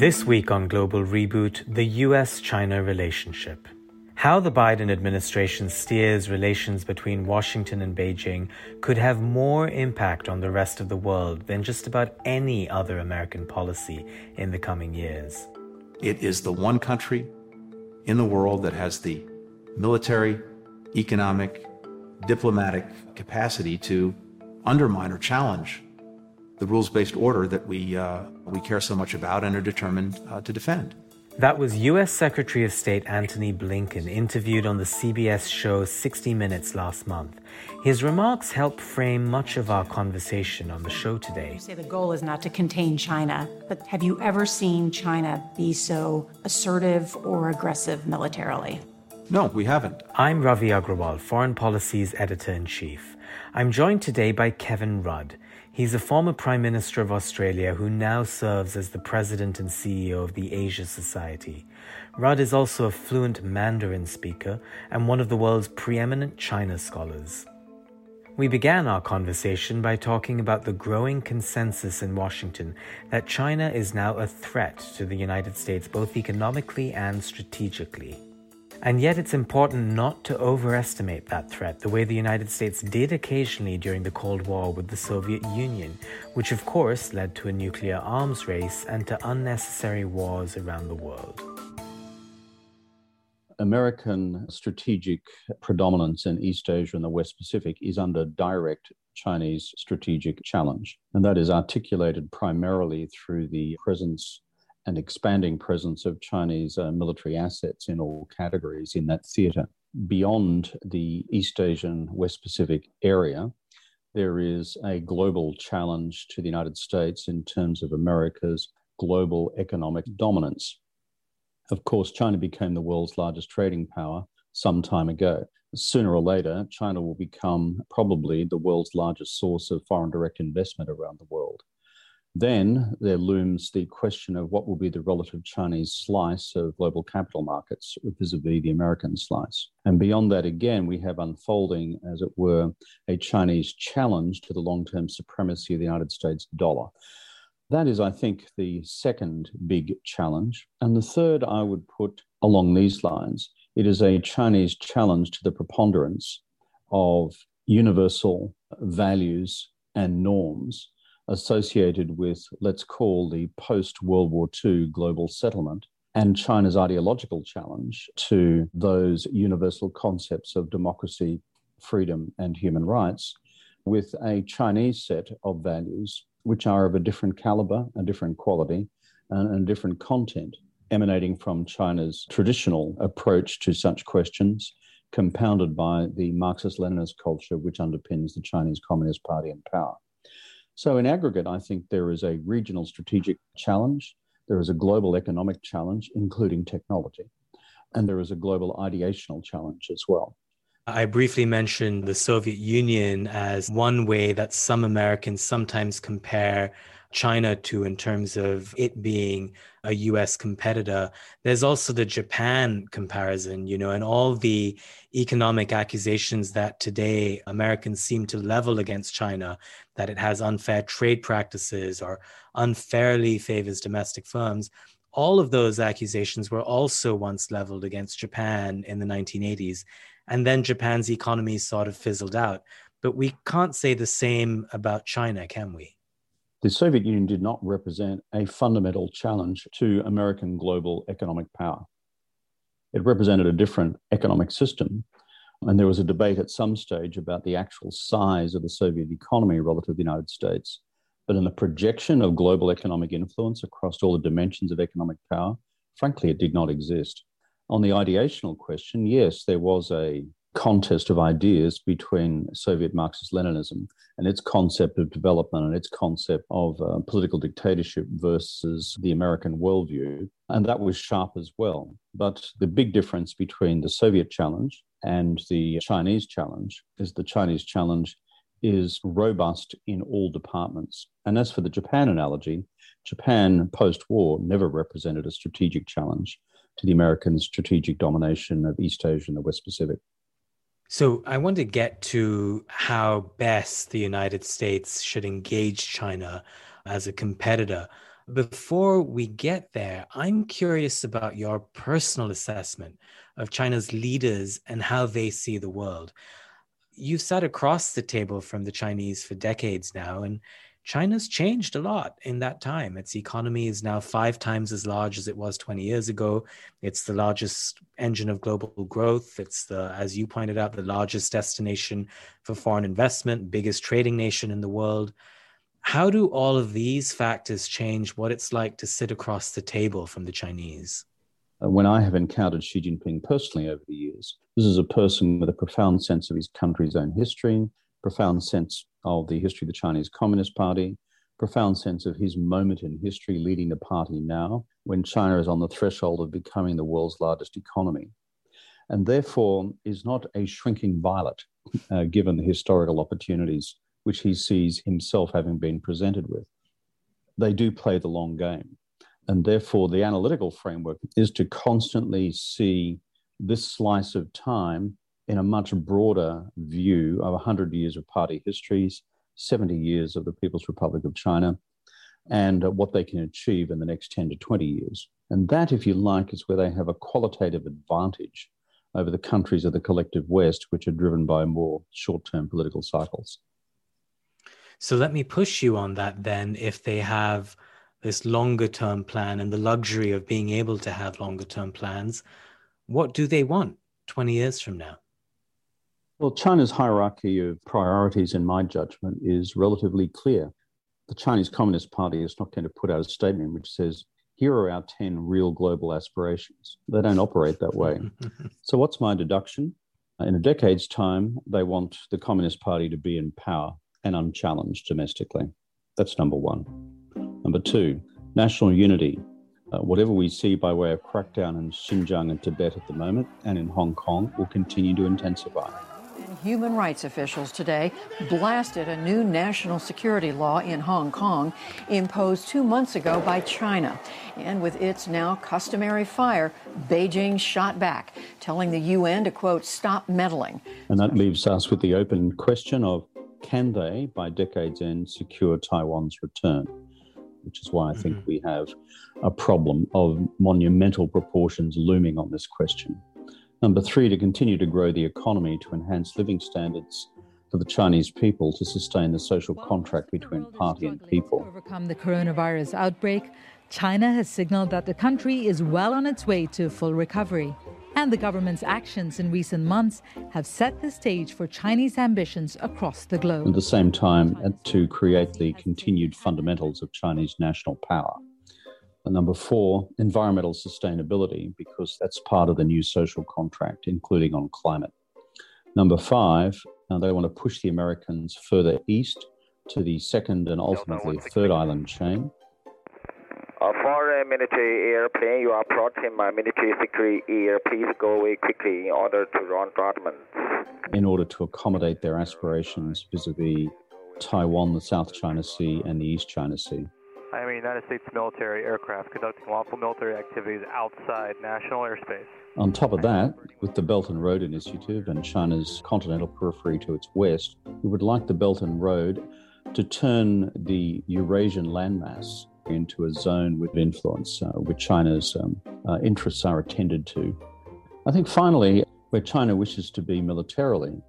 This week on Global Reboot, the US China relationship. How the Biden administration steers relations between Washington and Beijing could have more impact on the rest of the world than just about any other American policy in the coming years. It is the one country in the world that has the military, economic, diplomatic capacity to undermine or challenge the rules-based order that we uh, we care so much about and are determined uh, to defend. That was U.S. Secretary of State Antony Blinken, interviewed on the CBS show 60 Minutes last month. His remarks help frame much of our conversation on the show today. You say the goal is not to contain China, but have you ever seen China be so assertive or aggressive militarily? No, we haven't. I'm Ravi Agrawal, Foreign Policy's Editor in Chief. I'm joined today by Kevin Rudd. He's a former Prime Minister of Australia who now serves as the President and CEO of the Asia Society. Rudd is also a fluent Mandarin speaker and one of the world's preeminent China scholars. We began our conversation by talking about the growing consensus in Washington that China is now a threat to the United States both economically and strategically. And yet, it's important not to overestimate that threat the way the United States did occasionally during the Cold War with the Soviet Union, which of course led to a nuclear arms race and to unnecessary wars around the world. American strategic predominance in East Asia and the West Pacific is under direct Chinese strategic challenge. And that is articulated primarily through the presence and expanding presence of Chinese uh, military assets in all categories in that theatre. Beyond the East Asian West Pacific area, there is a global challenge to the United States in terms of America's global economic dominance. Of course, China became the world's largest trading power some time ago. Sooner or later, China will become probably the world's largest source of foreign direct investment around the world. Then there looms the question of what will be the relative Chinese slice of global capital markets vis a vis the American slice. And beyond that, again, we have unfolding, as it were, a Chinese challenge to the long term supremacy of the United States dollar. That is, I think, the second big challenge. And the third I would put along these lines it is a Chinese challenge to the preponderance of universal values and norms associated with, let's call the post World War II global settlement and China's ideological challenge to those universal concepts of democracy, freedom, and human rights, with a Chinese set of values which are of a different caliber, a different quality, and a different content, emanating from China's traditional approach to such questions, compounded by the Marxist Leninist culture which underpins the Chinese Communist Party in power. So, in aggregate, I think there is a regional strategic challenge, there is a global economic challenge, including technology, and there is a global ideational challenge as well. I briefly mentioned the Soviet Union as one way that some Americans sometimes compare China to in terms of it being a US competitor. There's also the Japan comparison, you know, and all the economic accusations that today Americans seem to level against China, that it has unfair trade practices or unfairly favors domestic firms. All of those accusations were also once leveled against Japan in the 1980s. And then Japan's economy sort of fizzled out. But we can't say the same about China, can we? The Soviet Union did not represent a fundamental challenge to American global economic power. It represented a different economic system. And there was a debate at some stage about the actual size of the Soviet economy relative to the United States. But in the projection of global economic influence across all the dimensions of economic power, frankly, it did not exist. On the ideational question, yes, there was a contest of ideas between Soviet Marxist Leninism and its concept of development and its concept of uh, political dictatorship versus the American worldview. And that was sharp as well. But the big difference between the Soviet challenge and the Chinese challenge is the Chinese challenge is robust in all departments. And as for the Japan analogy, Japan post war never represented a strategic challenge to the American strategic domination of East Asia and the West Pacific. So I want to get to how best the United States should engage China as a competitor. Before we get there, I'm curious about your personal assessment of China's leaders and how they see the world. You've sat across the table from the Chinese for decades now, and China's changed a lot in that time. Its economy is now five times as large as it was 20 years ago. It's the largest engine of global growth. It's the, as you pointed out, the largest destination for foreign investment, biggest trading nation in the world. How do all of these factors change what it's like to sit across the table from the Chinese? Uh, when I have encountered Xi Jinping personally over the years, this is a person with a profound sense of his country's own history, profound sense of the history of the Chinese Communist Party, profound sense of his moment in history leading the party now, when China is on the threshold of becoming the world's largest economy, and therefore is not a shrinking violet, uh, given the historical opportunities which he sees himself having been presented with. They do play the long game. And therefore, the analytical framework is to constantly see this slice of time in a much broader view of 100 years of party histories, 70 years of the People's Republic of China, and uh, what they can achieve in the next 10 to 20 years. And that, if you like, is where they have a qualitative advantage over the countries of the collective West, which are driven by more short term political cycles. So let me push you on that then. If they have this longer term plan and the luxury of being able to have longer term plans, what do they want 20 years from now? Well, China's hierarchy of priorities, in my judgment, is relatively clear. The Chinese Communist Party is not going to put out a statement which says, here are our 10 real global aspirations. They don't operate that way. so, what's my deduction? In a decade's time, they want the Communist Party to be in power and unchallenged domestically. That's number one. Number two, national unity. Uh, whatever we see by way of crackdown in Xinjiang and Tibet at the moment and in Hong Kong will continue to intensify human rights officials today blasted a new national security law in Hong Kong imposed two months ago by China. And with its now customary fire, Beijing shot back, telling the UN to, quote, stop meddling. And that leaves us with the open question of can they, by decade's end, secure Taiwan's return? Which is why I think mm-hmm. we have a problem of monumental proportions looming on this question. Number three, to continue to grow the economy to enhance living standards for the Chinese people to sustain the social contract between party and people. To overcome the coronavirus outbreak, China has signaled that the country is well on its way to full recovery. And the government's actions in recent months have set the stage for Chinese ambitions across the globe. At the same time, to create the continued fundamentals of Chinese national power. And number four, environmental sustainability, because that's part of the new social contract, including on climate. Number five, now they want to push the Americans further east to the second and ultimately third island chain. Uh, for a military airplane, you are approaching my military security air. Please go away quickly in order to run documents. In order to accommodate their aspirations vis a vis Taiwan, the South China Sea, and the East China Sea. I am a United States military aircraft conducting lawful military activities outside national airspace. On top of that, with the Belt and Road Initiative and China's continental periphery to its west, we would like the Belt and Road to turn the Eurasian landmass into a zone with influence, uh, where China's um, uh, interests are attended to. I think finally, where China wishes to be militarily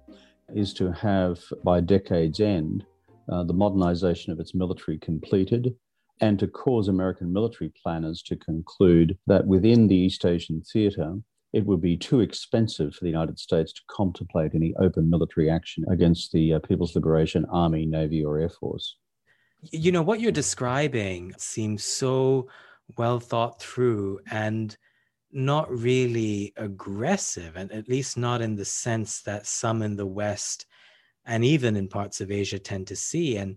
is to have, by decade's end, uh, the modernization of its military completed, and to cause American military planners to conclude that within the East Asian theater, it would be too expensive for the United States to contemplate any open military action against the uh, People's Liberation Army, Navy, or Air Force. You know, what you're describing seems so well thought through and not really aggressive, and at least not in the sense that some in the West and even in parts of Asia tend to see. And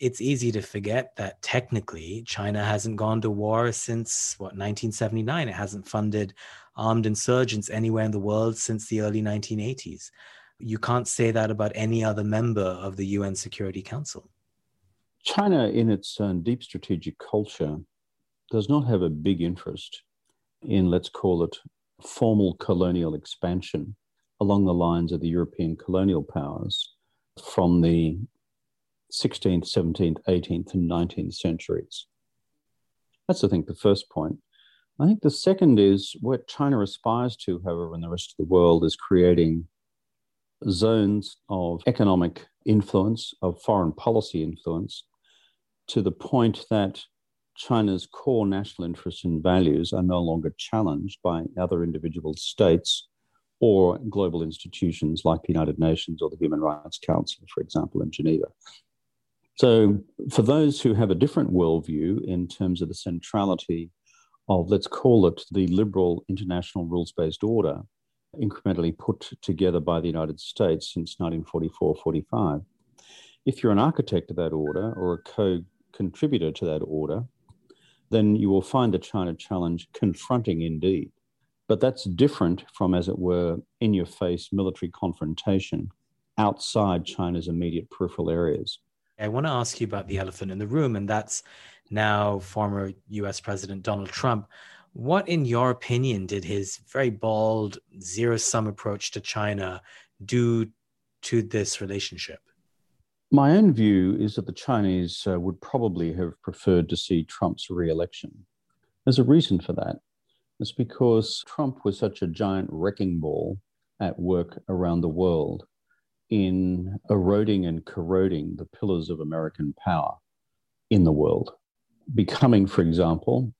it's easy to forget that technically China hasn't gone to war since what 1979. It hasn't funded armed insurgents anywhere in the world since the early 1980s. You can't say that about any other member of the UN Security Council. China, in its uh, deep strategic culture, does not have a big interest in, let's call it, formal colonial expansion along the lines of the European colonial powers from the 16th, 17th, 18th, and 19th centuries. That's, I think, the first point. I think the second is what China aspires to, however, in the rest of the world is creating zones of economic influence, of foreign policy influence, to the point that China's core national interests and values are no longer challenged by other individual states or global institutions like the United Nations or the Human Rights Council, for example, in Geneva. So, for those who have a different worldview in terms of the centrality of, let's call it, the liberal international rules based order, incrementally put together by the United States since 1944 45, if you're an architect of that order or a co contributor to that order, then you will find the China challenge confronting indeed. But that's different from, as it were, in your face military confrontation outside China's immediate peripheral areas. I want to ask you about the elephant in the room, and that's now former US President Donald Trump. What, in your opinion, did his very bald, zero sum approach to China do to this relationship? My own view is that the Chinese uh, would probably have preferred to see Trump's re election. There's a reason for that. It's because Trump was such a giant wrecking ball at work around the world in eroding and corroding the pillars of American power in the world, becoming, for example,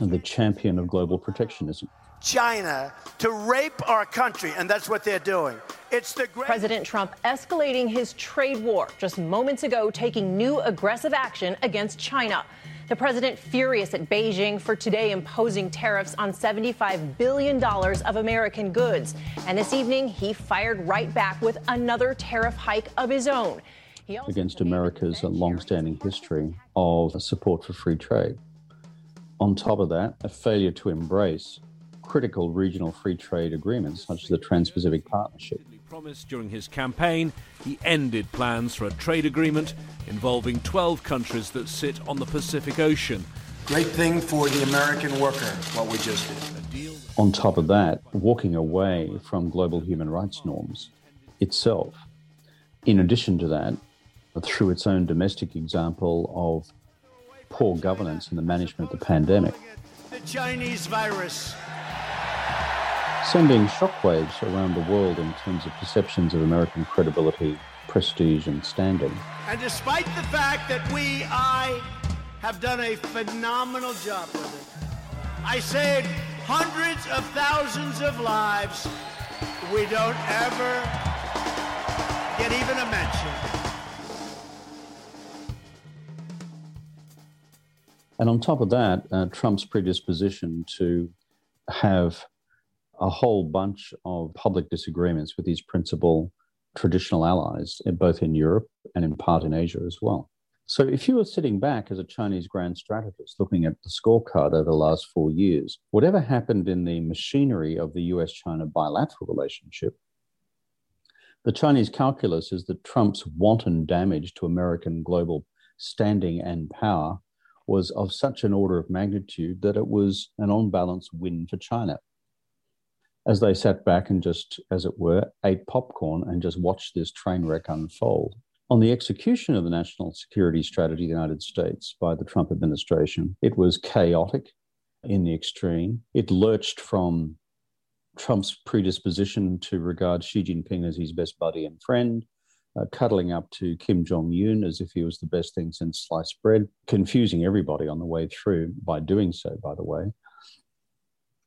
the champion of global protectionism. China to rape our country, and that's what they're doing. It's the great- President Trump escalating his trade war just moments ago, taking new aggressive action against China. The president furious at Beijing for today imposing tariffs on $75 billion of American goods. And this evening, he fired right back with another tariff hike of his own. Against America's long-standing history of support for free trade. On top of that, a failure to embrace critical regional free trade agreements, such as the Trans Pacific Partnership. Promised during his campaign, he ended plans for a trade agreement involving 12 countries that sit on the Pacific Ocean. Great thing for the American worker, what we just did. On top of that, walking away from global human rights norms itself. In addition to that, through its own domestic example of poor governance in the management of the pandemic. The Chinese virus sending shockwaves around the world in terms of perceptions of American credibility, prestige, and standing. And despite the fact that we, I, have done a phenomenal job with it, I saved hundreds of thousands of lives. We don't ever get even a mention. And on top of that, uh, Trump's predisposition to have a whole bunch of public disagreements with these principal traditional allies, eh, both in Europe and in part in Asia as well. So, if you were sitting back as a Chinese grand strategist looking at the scorecard over the last four years, whatever happened in the machinery of the US China bilateral relationship, the Chinese calculus is that Trump's wanton damage to American global standing and power was of such an order of magnitude that it was an on balance win for China as they sat back and just, as it were, ate popcorn and just watched this train wreck unfold. On the execution of the national security strategy of the United States by the Trump administration, it was chaotic in the extreme. It lurched from Trump's predisposition to regard Xi Jinping as his best buddy and friend, uh, cuddling up to Kim Jong un as if he was the best thing since sliced bread, confusing everybody on the way through by doing so, by the way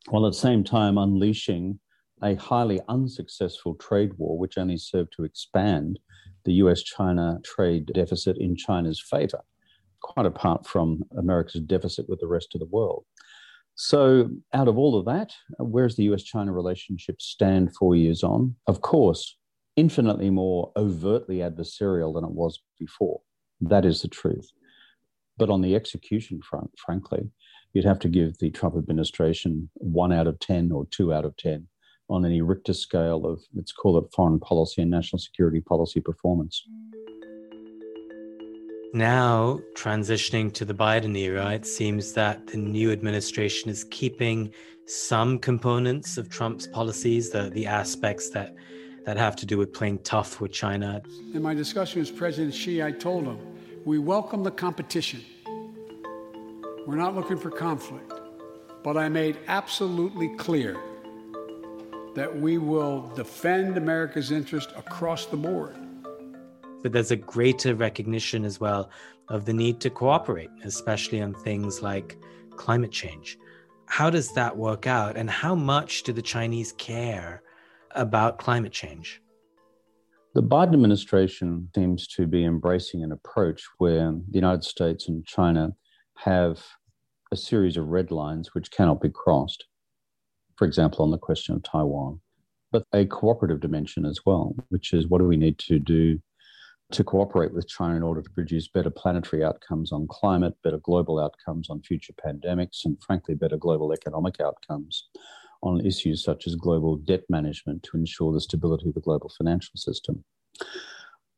while at the same time unleashing a highly unsuccessful trade war, which only served to expand the US China trade deficit in China's favor, quite apart from America's deficit with the rest of the world. So, out of all of that, where's the US China relationship stand four years on? Of course, infinitely more overtly adversarial than it was before. That is the truth. But on the execution front, frankly, you'd have to give the Trump administration one out of 10 or two out of 10 on any Richter scale of, let's call it foreign policy and national security policy performance. Now, transitioning to the Biden era, it seems that the new administration is keeping some components of Trump's policies, the, the aspects that, that have to do with playing tough with China. In my discussion with President Xi, I told him we welcome the competition. We're not looking for conflict. But I made absolutely clear that we will defend America's interest across the board but there's a greater recognition as well of the need to cooperate, especially on things like climate change. How does that work out, and how much do the Chinese care about climate change? The Biden administration seems to be embracing an approach where the United States and China have a series of red lines which cannot be crossed. For example, on the question of Taiwan, but a cooperative dimension as well, which is what do we need to do to cooperate with China in order to produce better planetary outcomes on climate, better global outcomes on future pandemics, and frankly, better global economic outcomes on issues such as global debt management to ensure the stability of the global financial system.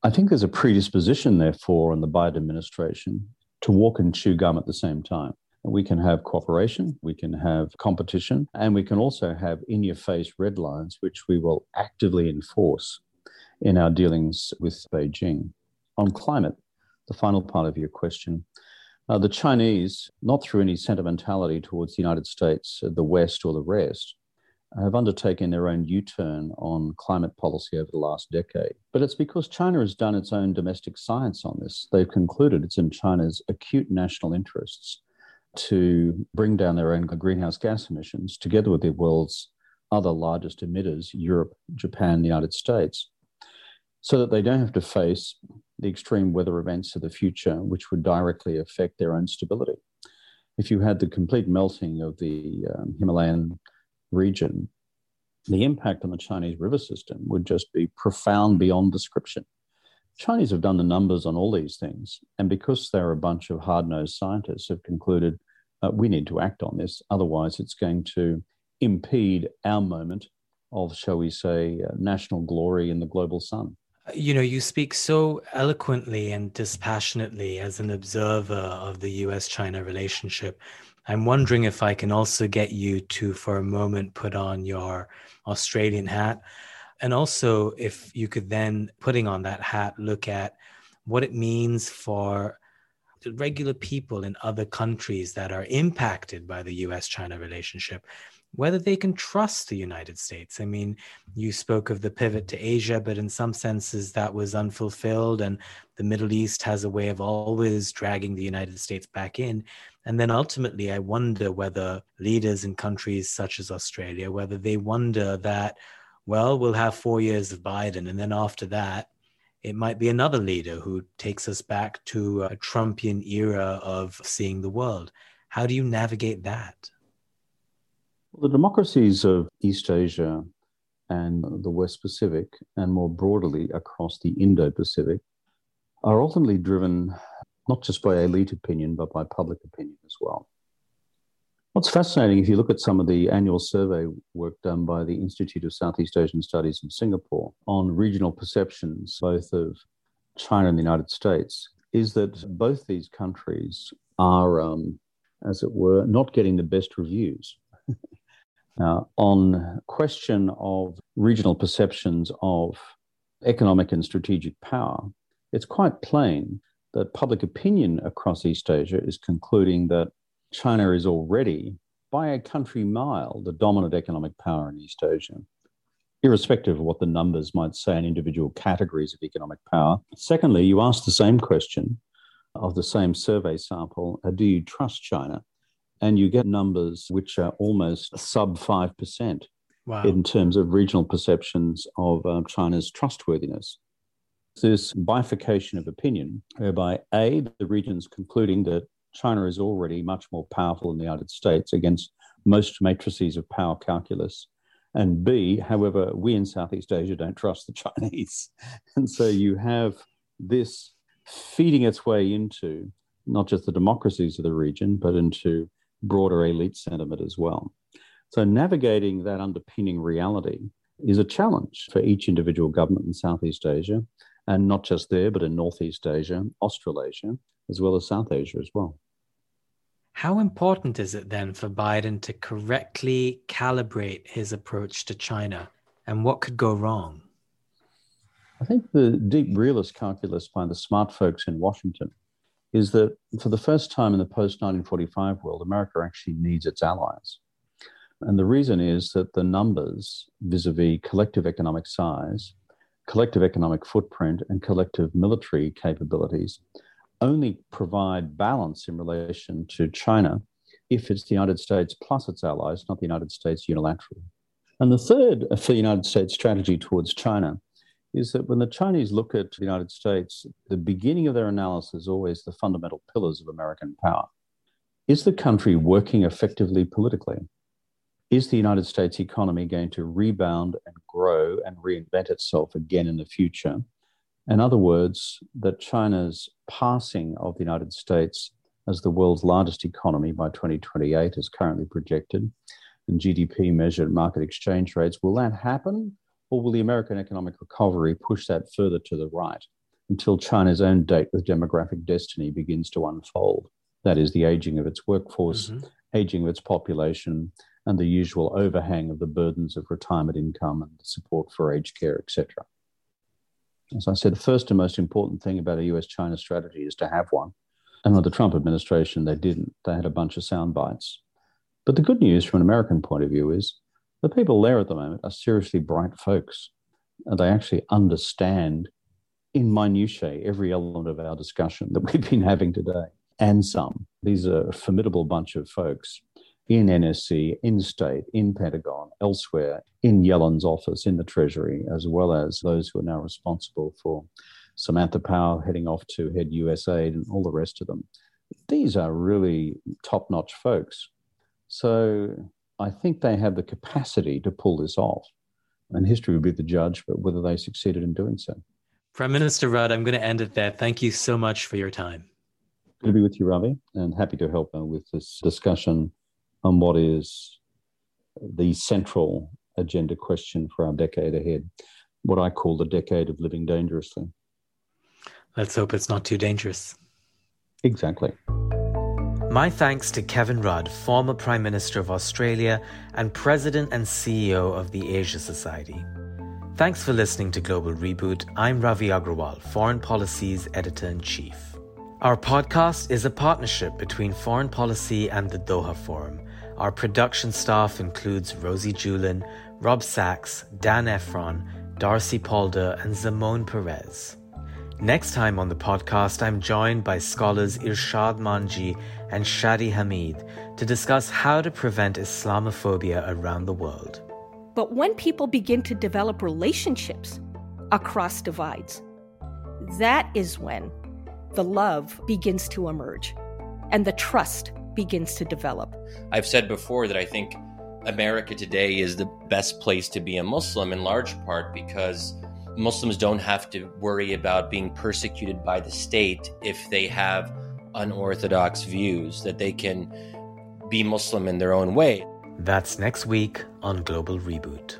I think there's a predisposition, therefore, in the Biden administration to walk and chew gum at the same time. We can have cooperation, we can have competition, and we can also have in your face red lines, which we will actively enforce in our dealings with Beijing. On climate, the final part of your question, uh, the Chinese, not through any sentimentality towards the United States, the West, or the rest, have undertaken their own U turn on climate policy over the last decade. But it's because China has done its own domestic science on this. They've concluded it's in China's acute national interests to bring down their own greenhouse gas emissions together with the world's other largest emitters, Europe, Japan, the United States so that they don't have to face the extreme weather events of the future, which would directly affect their own stability. If you had the complete melting of the um, Himalayan region, the impact on the Chinese river system would just be profound beyond description. Chinese have done the numbers on all these things, and because they're a bunch of hard nosed scientists, have concluded uh, we need to act on this. Otherwise, it's going to impede our moment of, shall we say, uh, national glory in the global sun. You know, you speak so eloquently and dispassionately as an observer of the US China relationship. I'm wondering if I can also get you to, for a moment, put on your Australian hat. And also, if you could then, putting on that hat, look at what it means for regular people in other countries that are impacted by the US China relationship whether they can trust the United States. I mean, you spoke of the pivot to Asia, but in some senses that was unfulfilled, and the Middle East has a way of always dragging the United States back in. And then ultimately, I wonder whether leaders in countries such as Australia, whether they wonder that, well, we'll have four years of Biden, and then after that, it might be another leader who takes us back to a Trumpian era of seeing the world. How do you navigate that? The democracies of East Asia and the West Pacific, and more broadly across the Indo Pacific, are ultimately driven not just by elite opinion, but by public opinion as well. What's fascinating, if you look at some of the annual survey work done by the Institute of Southeast Asian Studies in Singapore on regional perceptions, both of China and the United States, is that both these countries are, um, as it were, not getting the best reviews. Now, on question of regional perceptions of economic and strategic power, it's quite plain that public opinion across East Asia is concluding that China is already, by a country mile, the dominant economic power in East Asia, irrespective of what the numbers might say in individual categories of economic power. Secondly, you ask the same question of the same survey sample uh, do you trust China? and you get numbers which are almost sub 5% wow. in terms of regional perceptions of uh, China's trustworthiness. This bifurcation of opinion, whereby A, the region's concluding that China is already much more powerful than the United States against most matrices of power calculus. And B, however, we in Southeast Asia don't trust the Chinese. And so you have this feeding its way into not just the democracies of the region, but into broader elite sentiment as well. So navigating that underpinning reality is a challenge for each individual government in Southeast Asia, and not just there, but in Northeast Asia, Australasia, as well as South Asia as well. How important is it then for Biden to correctly calibrate his approach to China? And what could go wrong? I think the deep realist calculus by the smart folks in Washington is that for the first time in the post 1945 world, America actually needs its allies. And the reason is that the numbers vis a vis collective economic size, collective economic footprint, and collective military capabilities only provide balance in relation to China if it's the United States plus its allies, not the United States unilaterally. And the third for the United States strategy towards China is that when the Chinese look at the United States, the beginning of their analysis is always the fundamental pillars of American power. Is the country working effectively politically? Is the United States economy going to rebound and grow and reinvent itself again in the future? In other words, that China's passing of the United States as the world's largest economy by 2028 is currently projected, and GDP measured market exchange rates, will that happen? Or will the American economic recovery push that further to the right until China's own date with demographic destiny begins to unfold? That is, the aging of its workforce, mm-hmm. aging of its population, and the usual overhang of the burdens of retirement income and support for aged care, etc. As I said, the first and most important thing about a US China strategy is to have one. And with the Trump administration, they didn't. They had a bunch of sound bites. But the good news from an American point of view is the people there at the moment are seriously bright folks. And they actually understand in minutiae every element of our discussion that we've been having today and some. These are a formidable bunch of folks in NSC, in state, in Pentagon, elsewhere, in Yellen's office, in the Treasury, as well as those who are now responsible for Samantha Power heading off to head USAID and all the rest of them. These are really top notch folks. So I think they have the capacity to pull this off. And history will be the judge, but whether they succeeded in doing so. Prime Minister Rudd, I'm going to end it there. Thank you so much for your time. Good to be with you, Ravi, and happy to help uh, with this discussion on what is the central agenda question for our decade ahead, what I call the decade of living dangerously. Let's hope it's not too dangerous. Exactly. My thanks to Kevin Rudd, former Prime Minister of Australia and President and CEO of the Asia Society. Thanks for listening to Global Reboot. I'm Ravi Agrawal, Foreign Policy's Editor in Chief. Our podcast is a partnership between Foreign Policy and the Doha Forum our production staff includes Rosie Julin, Rob Sachs, Dan Ephron, Darcy Palder, and Zamone Perez. Next time on the podcast, I'm joined by scholars Irshad Manji and Shadi Hamid to discuss how to prevent Islamophobia around the world. But when people begin to develop relationships across divides, that is when the love begins to emerge and the trust begins to develop. I've said before that I think America today is the best place to be a Muslim in large part because Muslims don't have to worry about being persecuted by the state if they have unorthodox views, that they can be Muslim in their own way. That's next week on Global Reboot.